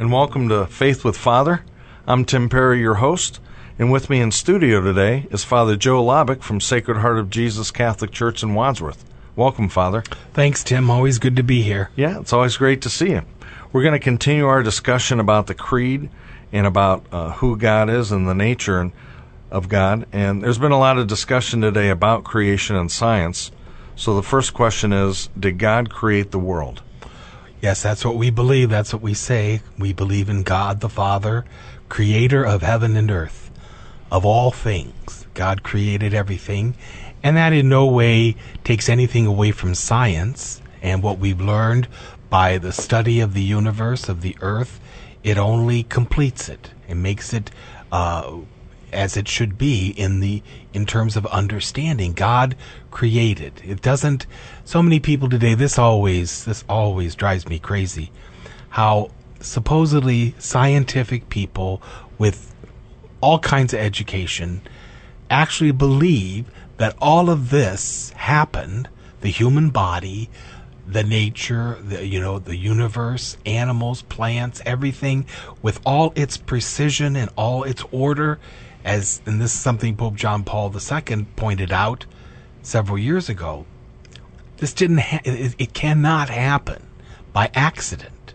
and welcome to Faith with Father. I'm Tim Perry, your host, and with me in studio today is Father Joe Labick from Sacred Heart of Jesus Catholic Church in Wadsworth. Welcome, Father. Thanks, Tim. Always good to be here. Yeah, it's always great to see you. We're going to continue our discussion about the Creed and about uh, who God is and the nature of God. And there's been a lot of discussion today about creation and science. So the first question is Did God create the world? Yes, that's what we believe. That's what we say. We believe in God the Father, creator of heaven and earth, of all things. God created everything. And that in no way takes anything away from science and what we've learned by the study of the universe, of the earth. It only completes it and makes it uh, as it should be in the in terms of understanding. God created. It doesn't so many people today this always this always drives me crazy how supposedly scientific people with all kinds of education actually believe that all of this happened the human body the nature the you know the universe animals plants everything with all its precision and all its order as and this is something Pope John Paul II pointed out several years ago. This didn't. Ha- it, it cannot happen by accident.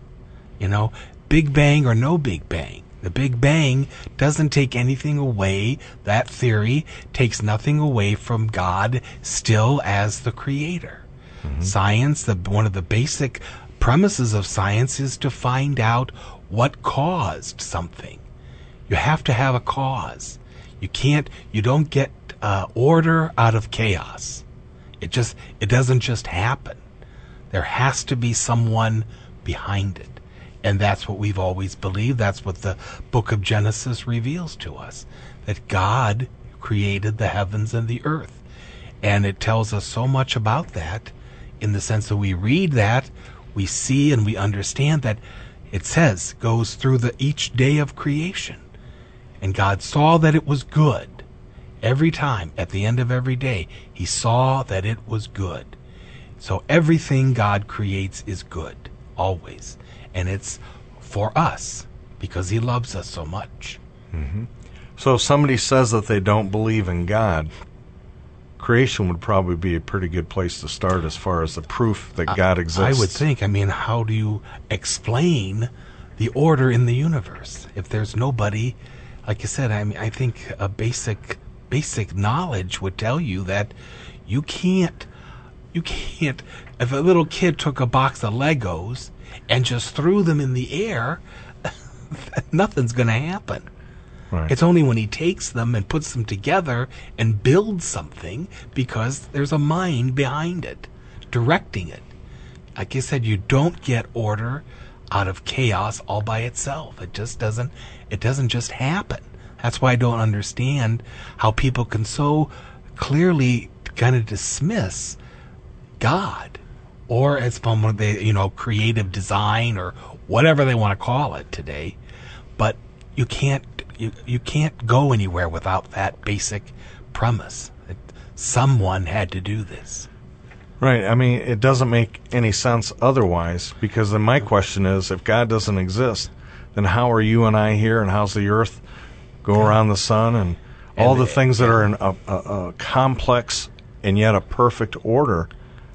You know, Big Bang or no Big Bang. The Big Bang doesn't take anything away. That theory takes nothing away from God still as the creator. Mm-hmm. Science, the one of the basic premises of science is to find out what caused something. You have to have a cause. You can't, you don't get uh, order out of chaos. It just, it doesn't just happen. There has to be someone behind it. And that's what we've always believed. That's what the book of Genesis reveals to us that God created the heavens and the earth. And it tells us so much about that in the sense that we read that, we see and we understand that it says goes through the each day of creation. And God saw that it was good. Every time, at the end of every day, He saw that it was good. So everything God creates is good, always. And it's for us, because He loves us so much. Mm-hmm. So if somebody says that they don't believe in God, creation would probably be a pretty good place to start as far as the proof that God exists. I would think. I mean, how do you explain the order in the universe if there's nobody like I said, I mean, I think a basic basic knowledge would tell you that you can't you can't if a little kid took a box of Legos and just threw them in the air, nothing's going to happen. Right. It's only when he takes them and puts them together and builds something because there's a mind behind it, directing it. Like I said, you don't get order out of chaos all by itself. It just doesn't it doesn't just happen. That's why I don't understand how people can so clearly kind of dismiss God or as from they you know creative design or whatever they want to call it today. But you can't you, you can't go anywhere without that basic premise that someone had to do this. Right. I mean, it doesn't make any sense otherwise because then my question is if God doesn't exist, then how are you and I here and how's the earth go around the sun and all and the, the things that are in a, a, a, complex and yet a perfect order?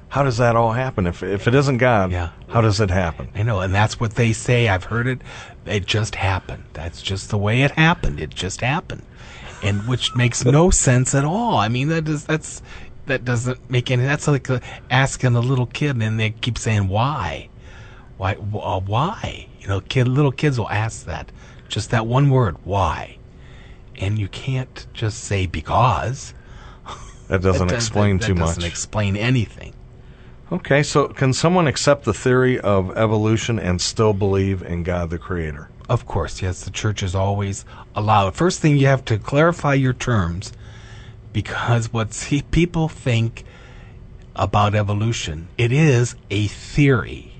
How does that all happen? If, if it isn't God, yeah. how does it happen? I know, and that's what they say. I've heard it. It just happened. That's just the way it happened. It just happened. And which makes no sense at all. I mean, that is, that's, that doesn't make any. That's like asking a little kid, and they keep saying why, why, uh, why? You know, kid, little kids will ask that, just that one word, why, and you can't just say because. That doesn't that explain that, too that much. Doesn't explain anything. Okay, so can someone accept the theory of evolution and still believe in God the Creator? Of course, yes, the church is always allowed. First thing you have to clarify your terms because what people think about evolution, it is a theory.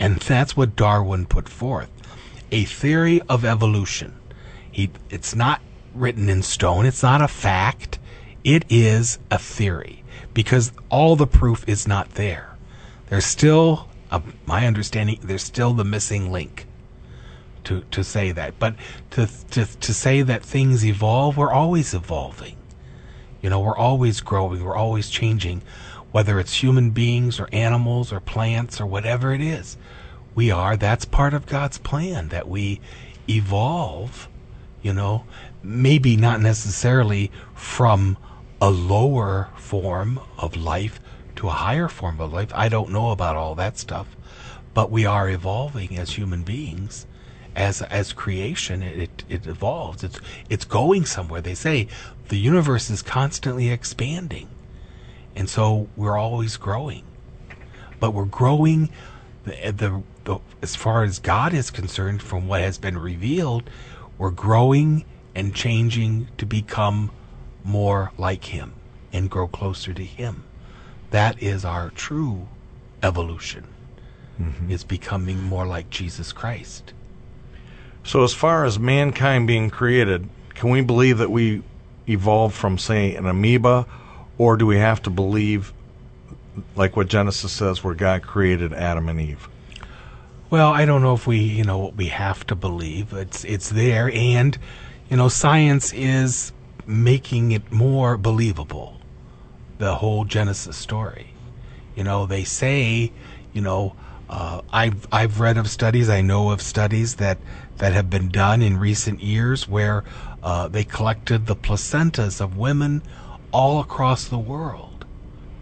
And that's what Darwin put forth. A theory of evolution. He, it's not written in stone. It's not a fact. It is a theory because all the proof is not there. There's still, uh, my understanding, there's still the missing link to, to say that. But to, to, to say that things evolve, we're always evolving. You know, we're always growing, we're always changing, whether it's human beings or animals or plants or whatever it is. We are, that's part of God's plan, that we evolve, you know, maybe not necessarily from a lower form of life to a higher form of life. I don't know about all that stuff, but we are evolving as human beings. As, as creation, it, it evolves. It's, it's going somewhere. They say the universe is constantly expanding. And so we're always growing. But we're growing the, the, the, as far as God is concerned, from what has been revealed, we're growing and changing to become more like Him and grow closer to Him. That is our true evolution. Mm-hmm. Is becoming more like Jesus Christ. So, as far as mankind being created, can we believe that we evolved from, say, an amoeba, or do we have to believe, like what Genesis says, where God created Adam and Eve? Well, I don't know if we, you know, what we have to believe. It's it's there, and you know, science is making it more believable. The whole Genesis story. You know, they say, you know, uh, I've I've read of studies, I know of studies that that have been done in recent years where uh, they collected the placentas of women all across the world,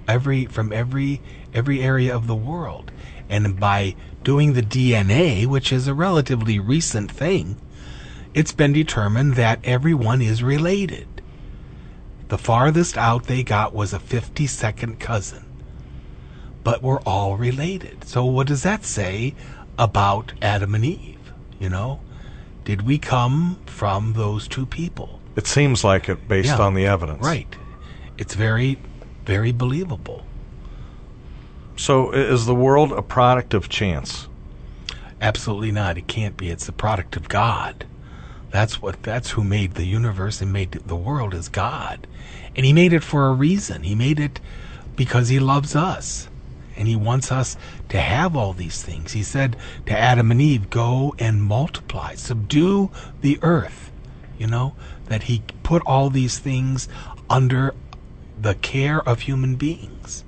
every from every every area of the world, and by doing the DNA, which is a relatively recent thing, it's been determined that everyone is related. The farthest out they got was a 50 second cousin. But we're all related. So, what does that say about Adam and Eve? You know? Did we come from those two people? It seems like it based yeah, on the evidence. Right. It's very, very believable. So, is the world a product of chance? Absolutely not. It can't be. It's the product of God. That's what that's who made the universe and made the world is God. And he made it for a reason. He made it because he loves us and he wants us to have all these things. He said to Adam and Eve, Go and multiply, subdue the earth. You know, that he put all these things under the care of human beings.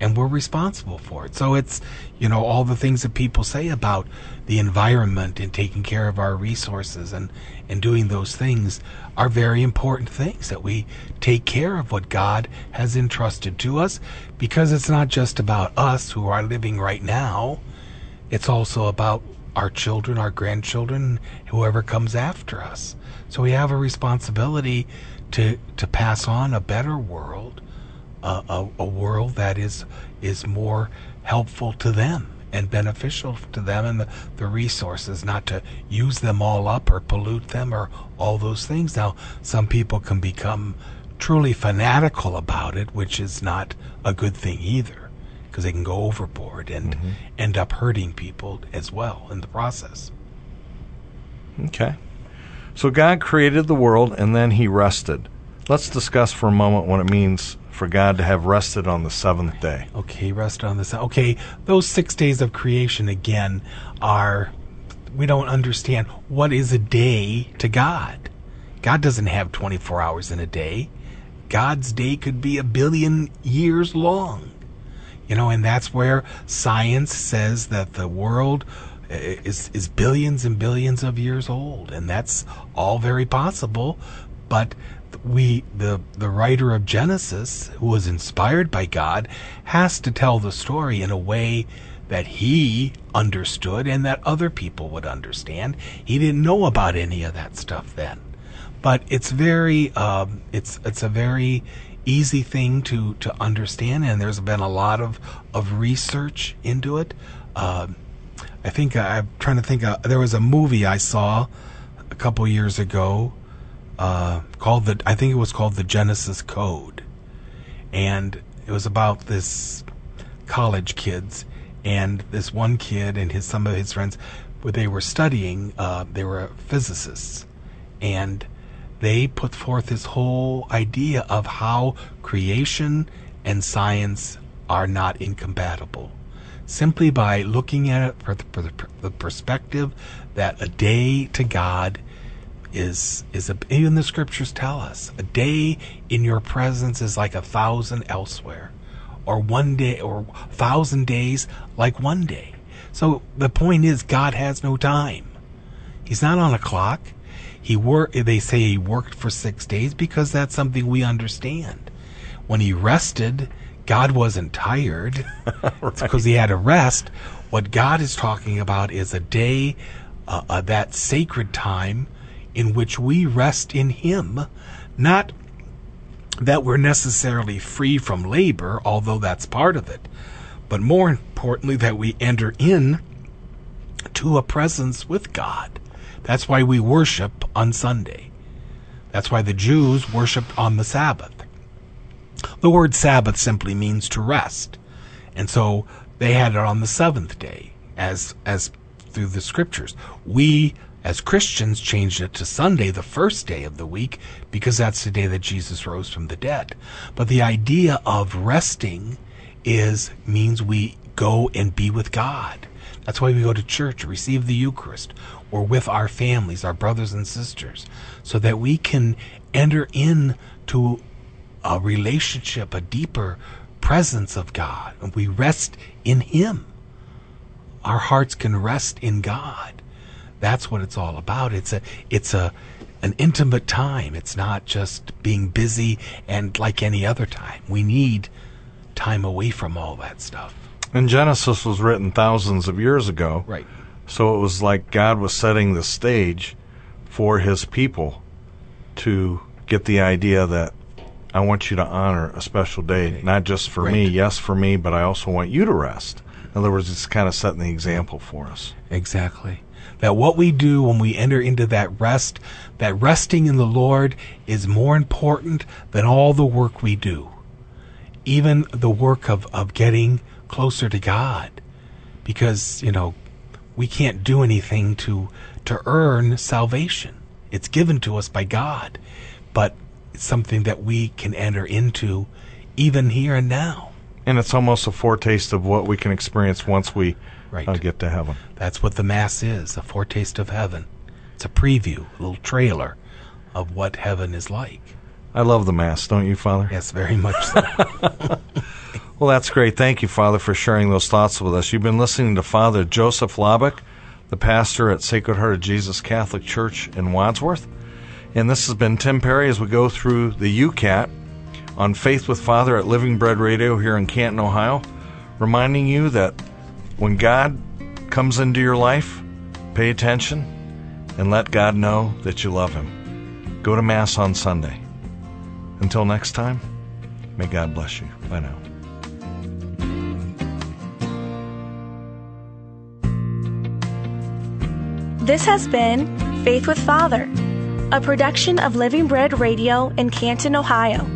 And we're responsible for it. So it's, you know, all the things that people say about the environment and taking care of our resources and, and doing those things are very important things that we take care of what God has entrusted to us because it's not just about us who are living right now, it's also about our children, our grandchildren, whoever comes after us. So we have a responsibility to to pass on a better world, uh, a, a world that is is more helpful to them and beneficial to them and the, the resources, not to use them all up or pollute them or all those things. Now, some people can become truly fanatical about it, which is not a good thing either, because they can go overboard and mm-hmm. end up hurting people as well in the process. Okay. So God created the world and then he rested. Let's discuss for a moment what it means for God to have rested on the seventh day. Okay, rest on the seventh. Okay, those six days of creation again are we don't understand what is a day to God. God doesn't have 24 hours in a day. God's day could be a billion years long. You know, and that's where science says that the world eh, is is billions and billions of years old, and that's all very possible. But we the the writer of Genesis, who was inspired by God, has to tell the story in a way that he understood and that other people would understand. He didn't know about any of that stuff then, but it's very um, it's it's a very easy thing to, to understand, and there's been a lot of, of research into it. Uh, I think I'm trying to think. Uh, there was a movie I saw a couple years ago uh, called the I think it was called the Genesis Code, and it was about this college kids and this one kid and his some of his friends, where they were studying. Uh, they were physicists, and they put forth this whole idea of how creation and science are not incompatible. Simply by looking at it from the perspective that a day to God is is a, even the scriptures tell us a day in your presence is like a thousand elsewhere, or one day or thousand days like one day. So the point is, God has no time. He's not on a clock. He work. They say he worked for six days because that's something we understand. When he rested, God wasn't tired right. because he had a rest. What God is talking about is a day, uh, uh, that sacred time, in which we rest in Him, not that we're necessarily free from labor, although that's part of it, but more importantly, that we enter in to a presence with God. That's why we worship on Sunday. That's why the Jews worshiped on the Sabbath. The word Sabbath simply means to rest. And so they had it on the seventh day as as through the scriptures. We as Christians changed it to Sunday, the first day of the week, because that's the day that Jesus rose from the dead. But the idea of resting is means we go and be with God. That's why we go to church, receive the Eucharist, or with our families, our brothers and sisters, so that we can enter into a relationship, a deeper presence of God, and we rest in Him. Our hearts can rest in God. That's what it's all about. It's a it's a an intimate time. It's not just being busy and like any other time. We need time away from all that stuff. And Genesis was written thousands of years ago. Right. So it was like God was setting the stage for his people to get the idea that I want you to honor a special day, not just for right. me, yes, for me, but I also want you to rest. In other words, it's kind of setting the example for us. Exactly. That what we do when we enter into that rest, that resting in the Lord is more important than all the work we do. Even the work of, of getting closer to God. Because, you know, we can't do anything to to earn salvation. It's given to us by God, but it's something that we can enter into even here and now. And it's almost a foretaste of what we can experience once we right. uh, get to heaven. That's what the Mass is a foretaste of heaven. It's a preview, a little trailer of what heaven is like. I love the Mass, don't you, Father? Yes, very much so. Well, that's great. Thank you, Father, for sharing those thoughts with us. You've been listening to Father Joseph Laubach, the pastor at Sacred Heart of Jesus Catholic Church in Wadsworth. And this has been Tim Perry as we go through the YOUCAT on Faith with Father at Living Bread Radio here in Canton, Ohio, reminding you that when God comes into your life, pay attention and let God know that you love Him. Go to Mass on Sunday. Until next time, may God bless you. Bye now. This has been Faith with Father, a production of Living Bread Radio in Canton, Ohio.